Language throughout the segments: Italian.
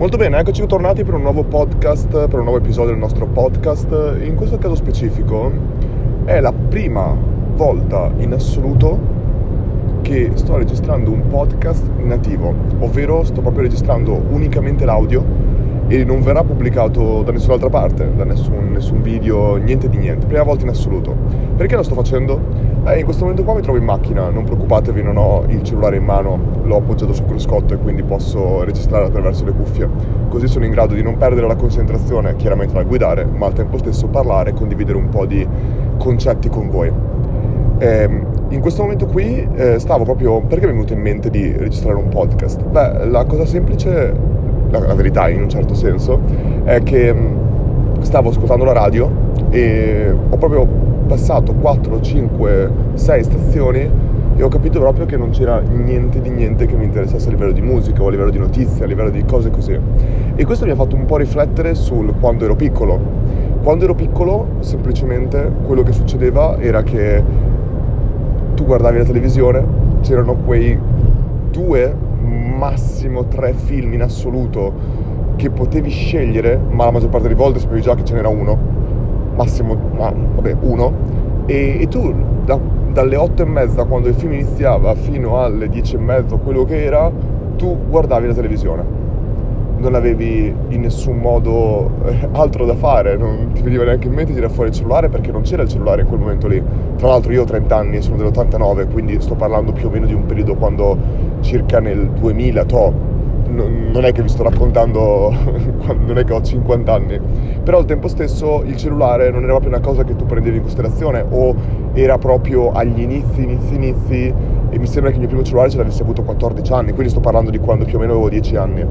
Molto bene, eccoci tornati per un nuovo podcast, per un nuovo episodio del nostro podcast. In questo caso specifico è la prima volta in assoluto che sto registrando un podcast nativo, ovvero sto proprio registrando unicamente l'audio e non verrà pubblicato da nessun'altra parte, da nessun, nessun video, niente di niente, prima volta in assoluto. Perché lo sto facendo? Eh, in questo momento qua mi trovo in macchina, non preoccupatevi, non ho il cellulare in mano, l'ho appoggiato sul cruscotto e quindi posso registrare attraverso le cuffie. Così sono in grado di non perdere la concentrazione, chiaramente dal guidare, ma al tempo stesso parlare e condividere un po' di concetti con voi. Eh, in questo momento qui eh, stavo proprio... perché mi è venuto in mente di registrare un podcast? Beh, la cosa semplice, la, la verità in un certo senso, è che stavo ascoltando la radio e ho proprio passato 4, 5, 6 stazioni e ho capito proprio che non c'era niente di niente che mi interessasse a livello di musica o a livello di notizie, a livello di cose così. E questo mi ha fatto un po' riflettere sul quando ero piccolo. Quando ero piccolo, semplicemente quello che succedeva era che tu guardavi la televisione, c'erano quei due, massimo tre film in assoluto che potevi scegliere, ma la maggior parte delle volte sapevi già che ce n'era uno massimo, ma vabbè, uno, e, e tu da, dalle otto e mezza quando il film iniziava fino alle dieci e mezza, quello che era, tu guardavi la televisione. Non avevi in nessun modo eh, altro da fare, non ti veniva neanche in mente tirare fuori il cellulare perché non c'era il cellulare in quel momento lì. Tra l'altro io ho 30 anni, sono dell'89, quindi sto parlando più o meno di un periodo quando circa nel 2000, to, non è che vi sto raccontando, non è che ho 50 anni, però al tempo stesso il cellulare non era proprio una cosa che tu prendevi in considerazione o era proprio agli inizi, inizi, inizi e mi sembra che il mio primo cellulare ce l'avessi avuto a 14 anni, quindi sto parlando di quando più o meno avevo 10 anni.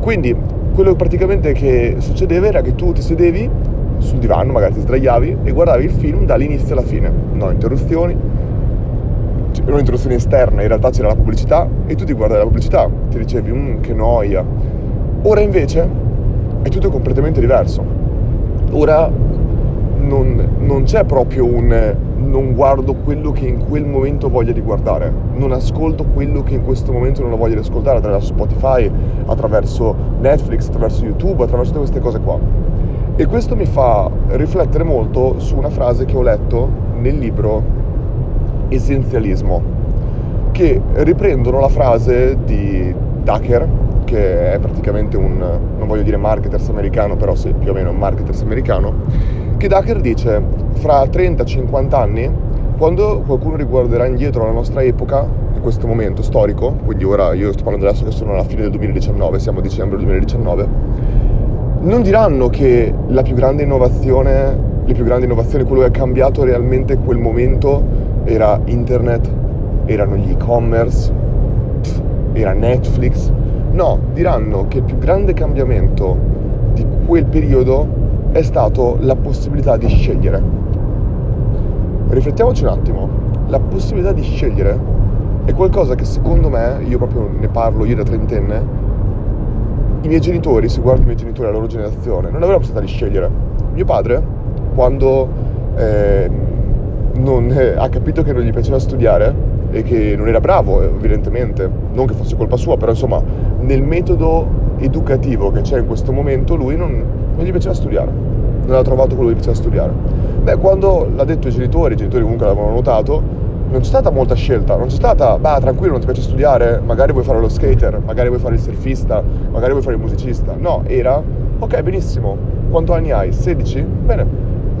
Quindi quello praticamente che succedeva era che tu ti sedevi sul divano, magari ti sdraiavi e guardavi il film dall'inizio alla fine, no interruzioni, era un'introduzione esterna, in realtà c'era la pubblicità e tu ti guardavi la pubblicità, ti dicevi, mmm, che noia. Ora invece è tutto completamente diverso. Ora non, non c'è proprio un non guardo quello che in quel momento voglio di guardare, non ascolto quello che in questo momento non ho voglia di ascoltare attraverso Spotify, attraverso Netflix, attraverso YouTube, attraverso tutte queste cose qua. E questo mi fa riflettere molto su una frase che ho letto nel libro essenzialismo, che riprendono la frase di Tucker, che è praticamente un, non voglio dire marketers americano, però sì, più o meno un marketers americano, che Tucker dice, fra 30-50 anni, quando qualcuno riguarderà indietro la nostra epoca, in questo momento storico, quindi ora io sto parlando adesso che sono alla fine del 2019, siamo a dicembre 2019, non diranno che la più grande innovazione, le più grandi innovazioni, quello che è cambiato realmente quel momento era internet, erano gli e-commerce, era Netflix. No, diranno che il più grande cambiamento di quel periodo è stato la possibilità di scegliere. Riflettiamoci un attimo, la possibilità di scegliere è qualcosa che secondo me, io proprio ne parlo io da trentenne, i miei genitori, se guardo i miei genitori, la loro generazione, non avevano la possibilità di scegliere. Mio padre, quando eh, non, eh, ha capito che non gli piaceva studiare e che non era bravo, evidentemente, non che fosse colpa sua, però insomma, nel metodo educativo che c'è in questo momento, lui non, non gli piaceva studiare, non ha trovato quello che gli piaceva studiare. Beh, quando l'ha detto ai genitori, i genitori comunque l'avevano notato, non c'è stata molta scelta, non c'è stata, bah, tranquillo, non ti piace studiare, magari vuoi fare lo skater, magari vuoi fare il surfista, magari vuoi fare il musicista. No, era, ok, benissimo, quanto anni hai? 16? Bene,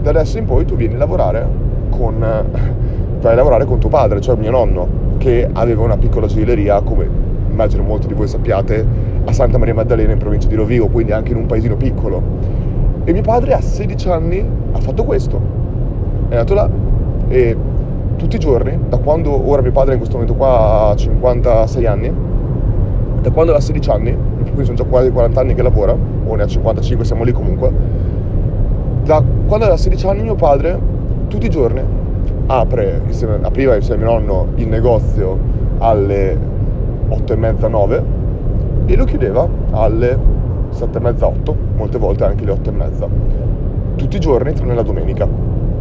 da adesso in poi tu vieni a lavorare con, vai a lavorare con tuo padre, cioè mio nonno, che aveva una piccola gioielleria, come immagino molti di voi sappiate, a Santa Maria Maddalena in provincia di Rovigo, quindi anche in un paesino piccolo. E mio padre a 16 anni ha fatto questo. È andato là e tutti i giorni, da quando ora mio padre in questo momento qua ha 56 anni, da quando ha 16 anni, quindi sono già quasi 40 anni che lavora, o ne ha 55, siamo lì comunque, da quando aveva 16 anni mio padre tutti i giorni apre, insieme, apriva insieme a mio nonno il negozio alle 8 e mezza, 9 e lo chiudeva alle 7 e mezza, 8, molte volte anche le 8 e mezza. Tutti i giorni tranne la domenica.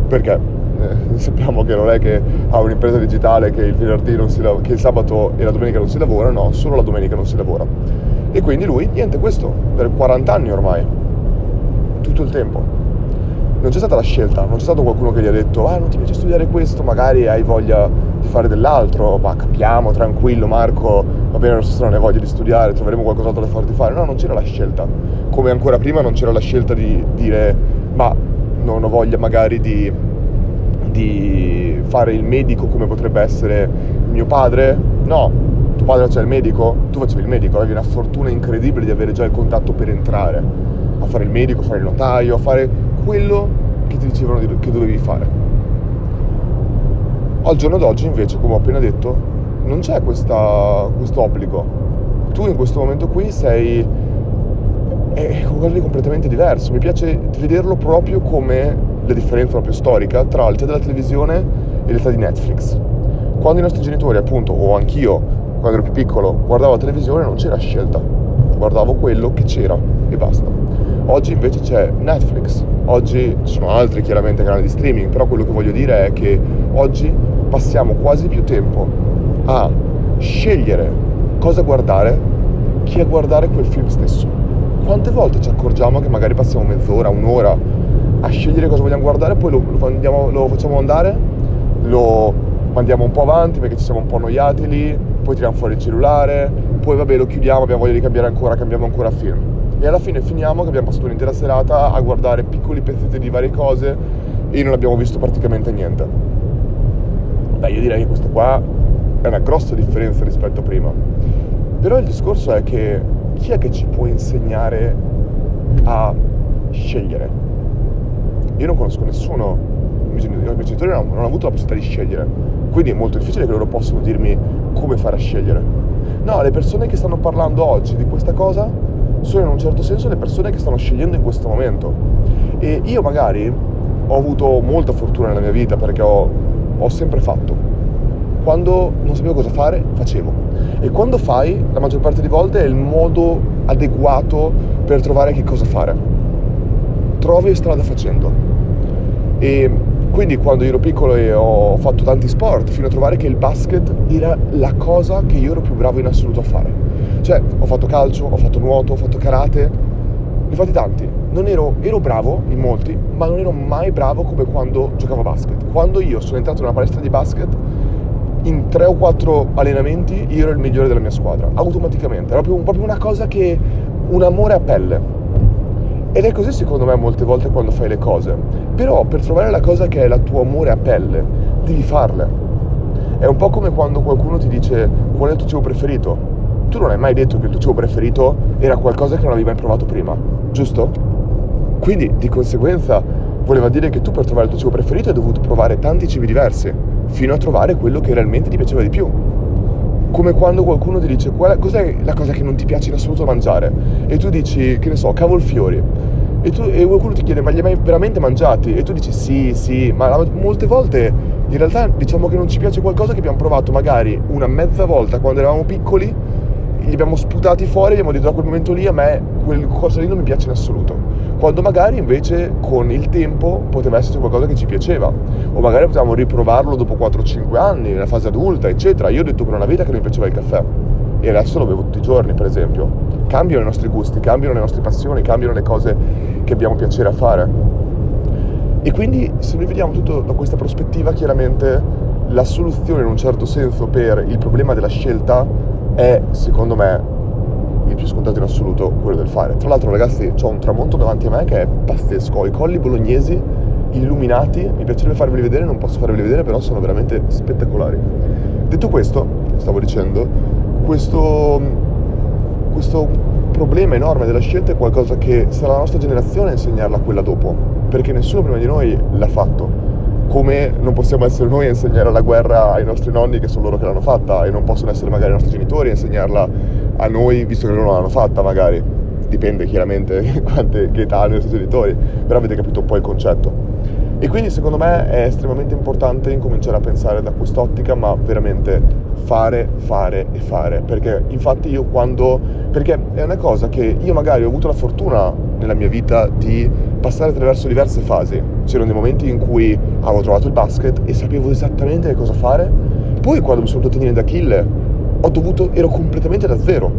Perché? Eh, sappiamo che non è che ha un'impresa digitale che il venerdì non si lavora, che il sabato e la domenica non si lavora, no, solo la domenica non si lavora. E quindi lui, niente, questo, per 40 anni ormai, tutto il tempo. Non c'è stata la scelta, non c'è stato qualcuno che gli ha detto, ah non ti piace studiare questo, magari hai voglia di fare dell'altro, ma capiamo, tranquillo Marco, va bene, se non hai voglia di studiare, troveremo qualcos'altro da farti fare. No, non c'era la scelta. Come ancora prima non c'era la scelta di dire, ma non ho voglia magari di, di fare il medico come potrebbe essere mio padre. No, tuo padre faceva il medico, tu facevi il medico, avevi una fortuna incredibile di avere già il contatto per entrare a fare il medico, a fare il notaio, a fare quello che ti dicevano che dovevi fare. Al giorno d'oggi invece, come ho appena detto, non c'è questo obbligo. Tu in questo momento qui sei è qualcosa di completamente diverso. Mi piace vederlo proprio come la differenza proprio storica tra l'età della televisione e l'età di Netflix. Quando i nostri genitori, appunto, o anch'io, quando ero più piccolo, guardavo la televisione non c'era scelta. Guardavo quello che c'era e basta. Oggi invece c'è Netflix, oggi ci sono altri chiaramente canali di streaming, però quello che voglio dire è che oggi passiamo quasi più tempo a scegliere cosa guardare che a guardare quel film stesso. Quante volte ci accorgiamo che magari passiamo mezz'ora, un'ora a scegliere cosa vogliamo guardare, poi lo, lo, andiamo, lo facciamo andare, lo mandiamo un po' avanti perché ci siamo un po' annoiati lì, poi tiriamo fuori il cellulare, poi vabbè lo chiudiamo, abbiamo voglia di cambiare ancora, cambiamo ancora film e alla fine finiamo che abbiamo passato un'intera serata a guardare piccoli pezzetti di varie cose e non abbiamo visto praticamente niente. Beh, io direi che questa qua è una grossa differenza rispetto a prima. Però il discorso è che chi è che ci può insegnare a scegliere? Io non conosco nessuno, i miei genitori non hanno avuto la possibilità di scegliere, quindi è molto difficile che loro possano dirmi come fare a scegliere. No, le persone che stanno parlando oggi di questa cosa sono in un certo senso le persone che stanno scegliendo in questo momento. E io magari ho avuto molta fortuna nella mia vita perché ho, ho sempre fatto. Quando non sapevo cosa fare, facevo. E quando fai, la maggior parte delle volte è il modo adeguato per trovare che cosa fare. Trovi strada facendo. E quindi quando ero piccolo e ho fatto tanti sport, fino a trovare che il basket era la cosa che io ero più bravo in assoluto a fare cioè, ho fatto calcio, ho fatto nuoto, ho fatto karate, ne ho fatti tanti. Ero, ero bravo in molti, ma non ero mai bravo come quando giocavo a basket. Quando io sono entrato nella palestra di basket, in tre o quattro allenamenti io ero il migliore della mia squadra, automaticamente. Era proprio, proprio una cosa che, un amore a pelle. Ed è così secondo me molte volte quando fai le cose. Però per trovare la cosa che è il tuo amore a pelle, devi farle. È un po' come quando qualcuno ti dice qual è il tuo cibo preferito tu non hai mai detto che il tuo cibo preferito era qualcosa che non avevi mai provato prima, giusto? Quindi di conseguenza voleva dire che tu per trovare il tuo cibo preferito hai dovuto provare tanti cibi diversi, fino a trovare quello che realmente ti piaceva di più. Come quando qualcuno ti dice qual è, cos'è la cosa che non ti piace in assoluto mangiare e tu dici, che ne so, cavolfiori. E, tu, e qualcuno ti chiede, ma li hai mai veramente mangiati? E tu dici sì, sì, ma la, molte volte in realtà diciamo che non ci piace qualcosa che abbiamo provato magari una mezza volta quando eravamo piccoli li abbiamo sputati fuori e abbiamo detto da quel momento lì a me quel cosa lì non mi piace in assoluto. Quando magari invece con il tempo poteva esserci qualcosa che ci piaceva, o magari potevamo riprovarlo dopo 4-5 anni, nella fase adulta, eccetera. Io ho detto per una vita che mi piaceva il caffè e adesso lo bevo tutti i giorni, per esempio. Cambiano i nostri gusti, cambiano le nostre passioni, cambiano le cose che abbiamo piacere a fare. E quindi se noi vediamo tutto da questa prospettiva, chiaramente la soluzione in un certo senso per il problema della scelta è secondo me il più scontato in assoluto quello del fare. Tra l'altro ragazzi ho un tramonto davanti a me che è pazzesco, ho i colli bolognesi illuminati, mi piacerebbe farveli vedere, non posso farveli vedere, però sono veramente spettacolari. Detto questo, stavo dicendo, questo, questo problema enorme della scelta è qualcosa che sarà la nostra generazione a insegnarla a quella dopo, perché nessuno prima di noi l'ha fatto come non possiamo essere noi a insegnare la guerra ai nostri nonni che sono loro che l'hanno fatta e non possono essere magari i nostri genitori a insegnarla a noi visto che loro l'hanno fatta magari dipende chiaramente quante, che età hanno i nostri genitori però avete capito un po' il concetto e quindi secondo me è estremamente importante incominciare a pensare da quest'ottica ma veramente fare, fare e fare perché infatti io quando perché è una cosa che io magari ho avuto la fortuna nella mia vita di passare attraverso diverse fasi. C'erano dei momenti in cui avevo trovato il basket e sapevo esattamente che cosa fare. Poi quando mi sono dovuto tenere d'Achille, ho dovuto, ero completamente da zero.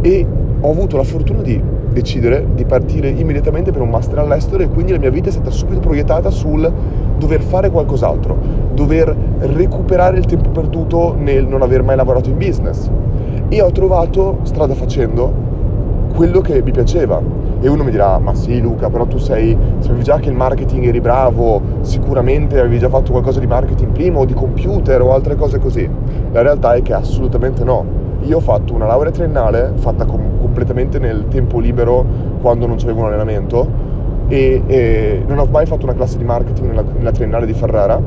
E ho avuto la fortuna di decidere di partire immediatamente per un master all'estero e quindi la mia vita è stata subito proiettata sul dover fare qualcos'altro, dover recuperare il tempo perduto nel non aver mai lavorato in business. E ho trovato, strada facendo, quello che mi piaceva. E uno mi dirà, ma sì Luca, però tu sei, sapevi già che il marketing eri bravo, sicuramente avevi già fatto qualcosa di marketing prima o di computer o altre cose così. La realtà è che assolutamente no io ho fatto una laurea triennale fatta com- completamente nel tempo libero quando non avevo un allenamento e, e, non ho mai fatto una classe di marketing nella, nella, triennale di Ferrara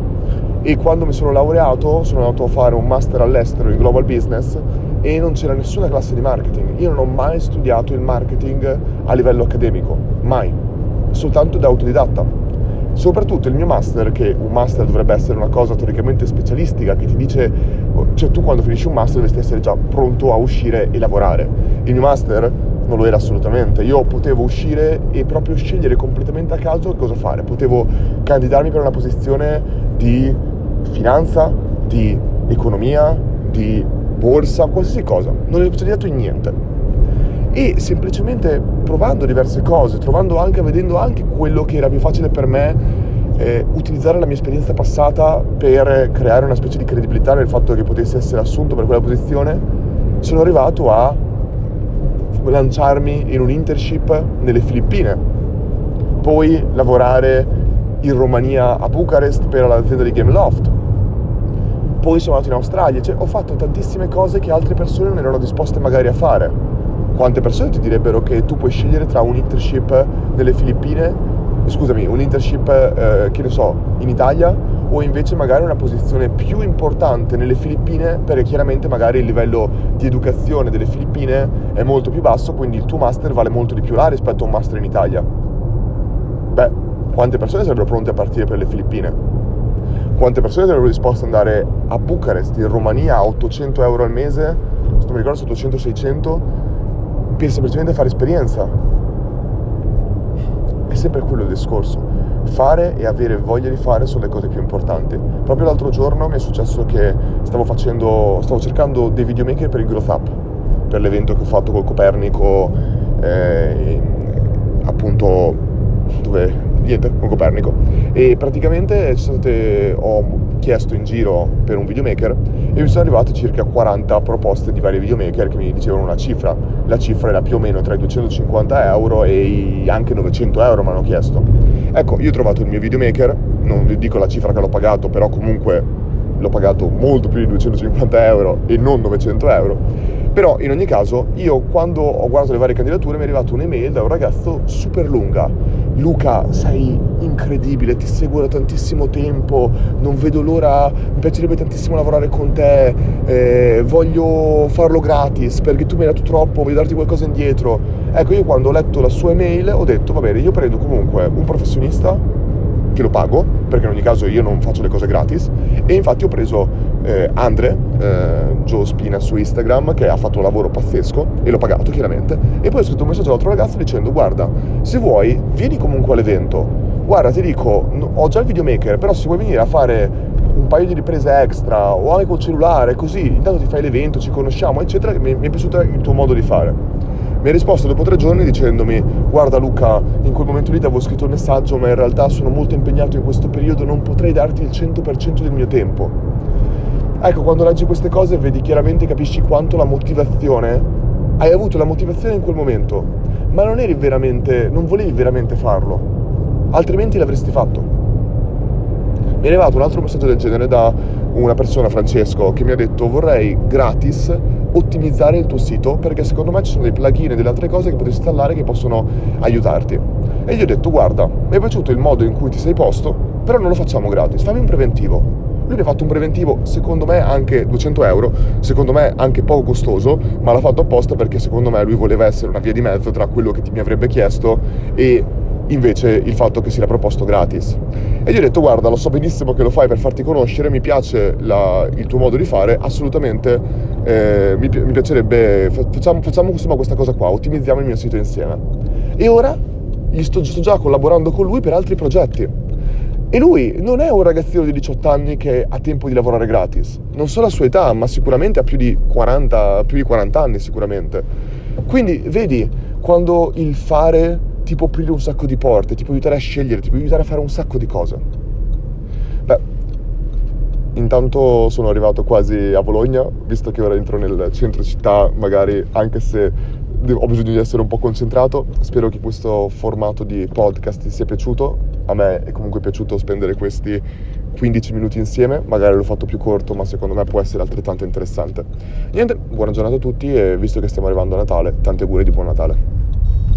e quando mi sono laureato sono andato a fare un master all'estero in global business e non c'era nessuna classe di marketing. Io non ho mai studiato il marketing a livello accademico, mai, soltanto da autodidatta soprattutto il mio master, che un master dovrebbe essere una cosa teoricamente specialistica, che ti dice, cioè tu quando finisci un master dovresti essere già pronto a uscire e lavorare. Il mio master non lo era assolutamente, io potevo uscire e proprio scegliere completamente a caso cosa fare, potevo candidarmi per una posizione di finanza, di economia, di borsa, qualsiasi cosa, non ero specializzato in niente. E semplicemente provando diverse cose, trovando anche, vedendo anche quello che era più facile per me eh, utilizzare la mia esperienza passata per creare una specie di credibilità nel fatto che potessi essere assunto per quella posizione, sono arrivato a lanciarmi in un internship nelle Filippine, poi lavorare in Romania a Bucarest per l'azienda di Gameloft, poi sono andato in Australia, cioè ho fatto tantissime cose che altre persone non erano disposte magari a fare quante persone ti direbbero che tu puoi scegliere tra un internship nelle Filippine, scusami, un internship, eh, che ne so, in Italia o invece magari una posizione più importante nelle Filippine perché chiaramente magari il livello di educazione delle Filippine è molto più basso, quindi il tuo master vale molto di più là rispetto a un master in Italia. Beh, quante persone sarebbero pronte a partire per le Filippine? Quante persone sarebbero disposte ad andare a Bucarest, in Romania, a 800 euro al mese? Non mi ricordo se 800-600 per semplicemente fare esperienza. È sempre quello il discorso. Fare e avere voglia di fare sono le cose più importanti. Proprio l'altro giorno mi è successo che stavo facendo, stavo cercando dei videomaker per il Growth Up, per l'evento che ho fatto col Copernico, eh, appunto dove niente, con Copernico. E praticamente state, ho chiesto in giro per un videomaker e mi sono arrivate circa 40 proposte di vari videomaker che mi dicevano una cifra. La cifra era più o meno tra i 250 euro e anche 900 euro mi hanno chiesto. Ecco, io ho trovato il mio videomaker, non vi dico la cifra che l'ho pagato, però comunque l'ho pagato molto più di 250 euro e non 900 euro. Però in ogni caso io quando ho guardato le varie candidature mi è arrivata un'email da un ragazzo super lunga Luca, sei incredibile, ti seguo da tantissimo tempo, non vedo l'ora, mi piacerebbe tantissimo lavorare con te, eh, voglio farlo gratis perché tu mi hai dato troppo, voglio darti qualcosa indietro. Ecco, io quando ho letto la sua email ho detto, va bene, io prendo comunque un professionista che lo pago, perché in ogni caso io non faccio le cose gratis, e infatti ho preso eh, Andre, eh, Joe Spina su Instagram, che ha fatto un lavoro pazzesco e l'ho pagato chiaramente, e poi ho scritto un messaggio all'altro ragazzo dicendo guarda, se vuoi vieni comunque all'evento, guarda ti dico, ho già il videomaker, però se vuoi venire a fare un paio di riprese extra o anche col cellulare, così intanto ti fai l'evento, ci conosciamo, eccetera, mi, mi è piaciuto il tuo modo di fare. Mi ha risposto dopo tre giorni dicendomi guarda Luca, in quel momento lì ti avevo scritto il messaggio ma in realtà sono molto impegnato in questo periodo, non potrei darti il 100% del mio tempo. Ecco, quando leggi queste cose vedi chiaramente, capisci quanto la motivazione, hai avuto la motivazione in quel momento, ma non eri veramente, non volevi veramente farlo, altrimenti l'avresti fatto. Mi è arrivato un altro messaggio del genere da una persona, Francesco, che mi ha detto vorrei gratis ottimizzare il tuo sito perché secondo me ci sono dei plugin e delle altre cose che potresti installare che possono aiutarti. E gli ho detto guarda, mi è piaciuto il modo in cui ti sei posto, però non lo facciamo gratis, fammi un preventivo lui mi ha fatto un preventivo, secondo me anche 200 euro, secondo me anche poco costoso, ma l'ha fatto apposta perché secondo me lui voleva essere una via di mezzo tra quello che mi avrebbe chiesto e invece il fatto che si era proposto gratis. E gli ho detto guarda, lo so benissimo che lo fai per farti conoscere, mi piace la, il tuo modo di fare, assolutamente eh, mi, mi, piacerebbe, facciamo, facciamo insomma questa cosa qua, ottimizziamo il mio sito insieme. E ora gli sto, sto già collaborando con lui per altri progetti e lui non è un ragazzino di 18 anni che ha tempo di lavorare gratis. Non so la sua età, ma sicuramente ha più di 40, più di 40 anni sicuramente. Quindi vedi quando il fare ti può aprire un sacco di porte, ti può aiutare a scegliere, ti può aiutare a fare un sacco di cose. Beh, intanto sono arrivato quasi a Bologna, visto che ora entro nel centro città, magari anche se ho bisogno di essere un po' concentrato. Spero che questo formato di podcast ti sia piaciuto. A me è comunque piaciuto spendere questi 15 minuti insieme, magari l'ho fatto più corto, ma secondo me può essere altrettanto interessante. Niente, buona giornata a tutti e visto che stiamo arrivando a Natale, tanti auguri di buon Natale.